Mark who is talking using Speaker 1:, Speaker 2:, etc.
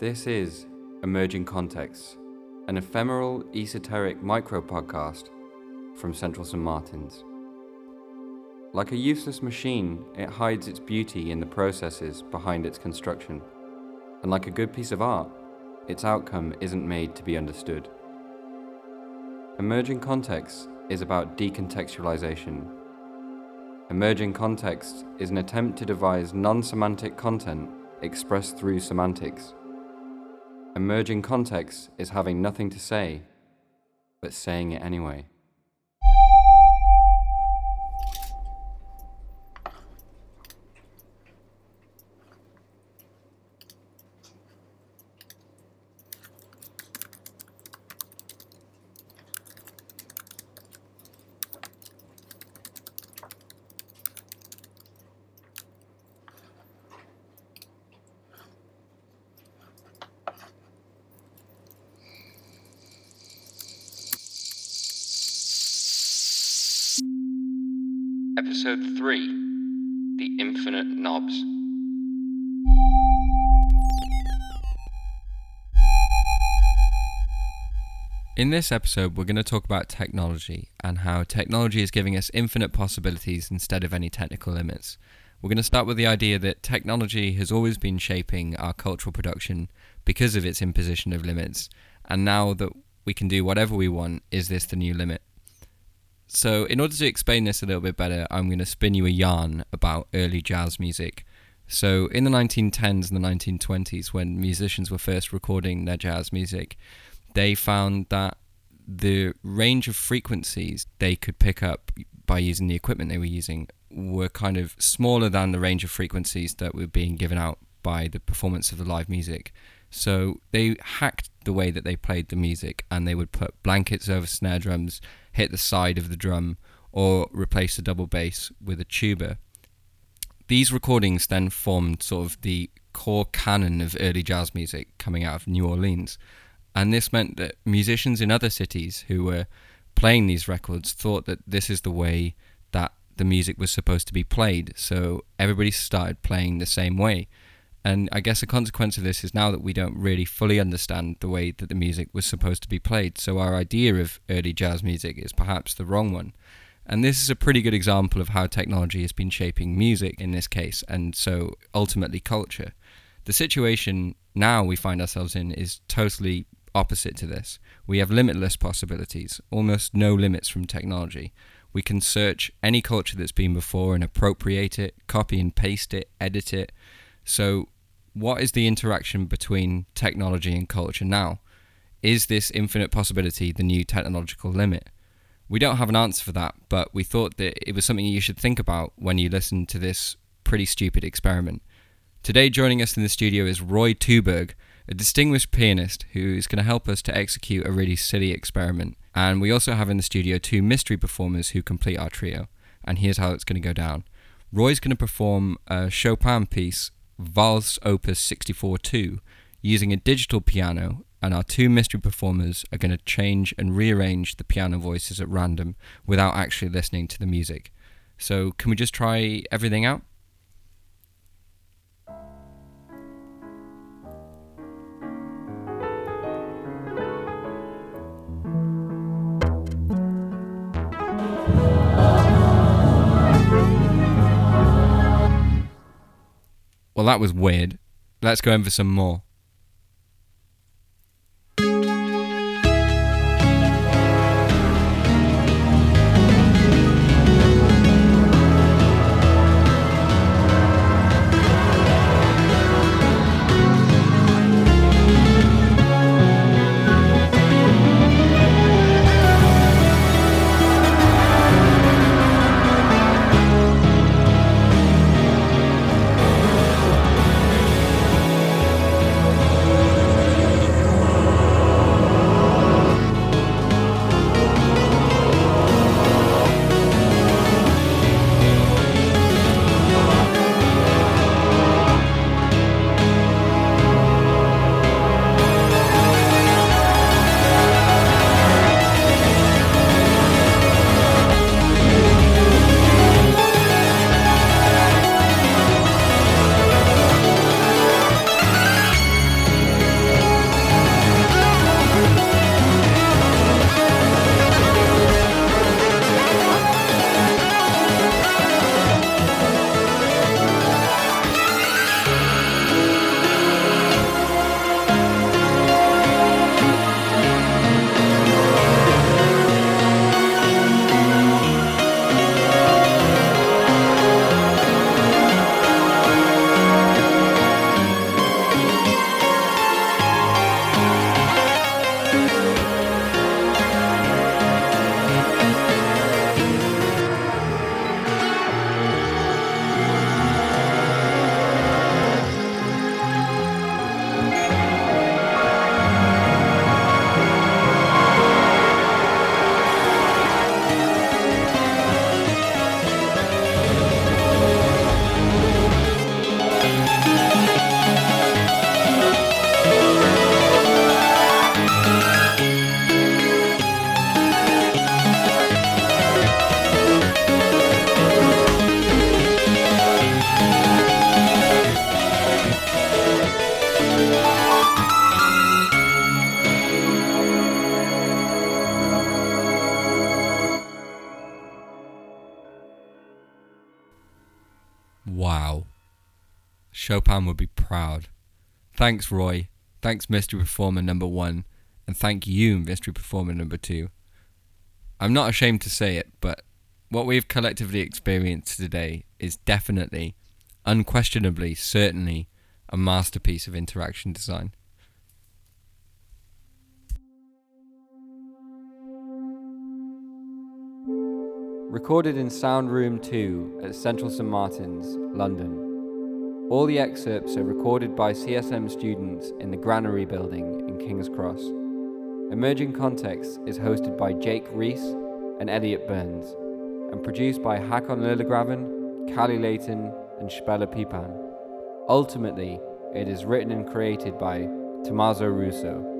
Speaker 1: This is Emerging Contexts, an ephemeral, esoteric micro podcast from Central St. Martin's. Like a useless machine, it hides its beauty in the processes behind its construction. And like a good piece of art, its outcome isn't made to be understood. Emerging Contexts is about decontextualization. Emerging Context is an attempt to devise non semantic content expressed through semantics. Emerging Context is having nothing to say, but saying it anyway. Episode 3 The Infinite Knobs. In this episode, we're going to talk about technology and how technology is giving us infinite possibilities instead of any technical limits. We're going to start with the idea that technology has always been shaping our cultural production because of its imposition of limits, and now that we can do whatever we want, is this the new limit? So, in order to explain this a little bit better, I'm going to spin you a yarn about early jazz music. So, in the 1910s and the 1920s, when musicians were first recording their jazz music, they found that the range of frequencies they could pick up by using the equipment they were using were kind of smaller than the range of frequencies that were being given out by the performance of the live music. So they hacked the way that they played the music and they would put blankets over snare drums, hit the side of the drum, or replace the double bass with a tuba. These recordings then formed sort of the core canon of early jazz music coming out of New Orleans. And this meant that musicians in other cities who were playing these records thought that this is the way that the music was supposed to be played. So everybody started playing the same way. And I guess a consequence of this is now that we don't really fully understand the way that the music was supposed to be played. So our idea of early jazz music is perhaps the wrong one. And this is a pretty good example of how technology has been shaping music in this case, and so ultimately culture. The situation now we find ourselves in is totally opposite to this. We have limitless possibilities, almost no limits from technology. We can search any culture that's been before and appropriate it, copy and paste it, edit it. So, what is the interaction between technology and culture now? Is this infinite possibility the new technological limit? We don't have an answer for that, but we thought that it was something you should think about when you listen to this pretty stupid experiment. Today, joining us in the studio is Roy Tuberg, a distinguished pianist who is going to help us to execute a really silly experiment. And we also have in the studio two mystery performers who complete our trio. And here's how it's going to go down Roy's going to perform a Chopin piece, Valse Opus 64 2, using a digital piano. And our two mystery performers are going to change and rearrange the piano voices at random without actually listening to the music. So, can we just try everything out? Well, that was weird. Let's go in for some more. Chopin would be proud. Thanks, Roy. Thanks, Mystery Performer number one. And thank you, Mystery Performer number two. I'm not ashamed to say it, but what we've collectively experienced today is definitely, unquestionably, certainly a masterpiece of interaction design. Recorded in Sound Room 2 at Central St Martin's, London. All the excerpts are recorded by CSM students in the Granary building in King's Cross. Emerging Context is hosted by Jake Reese and Elliot Burns, and produced by Hakon Lillegraven, Callie Layton, and Spella Pipan. Ultimately, it is written and created by Tommaso Russo.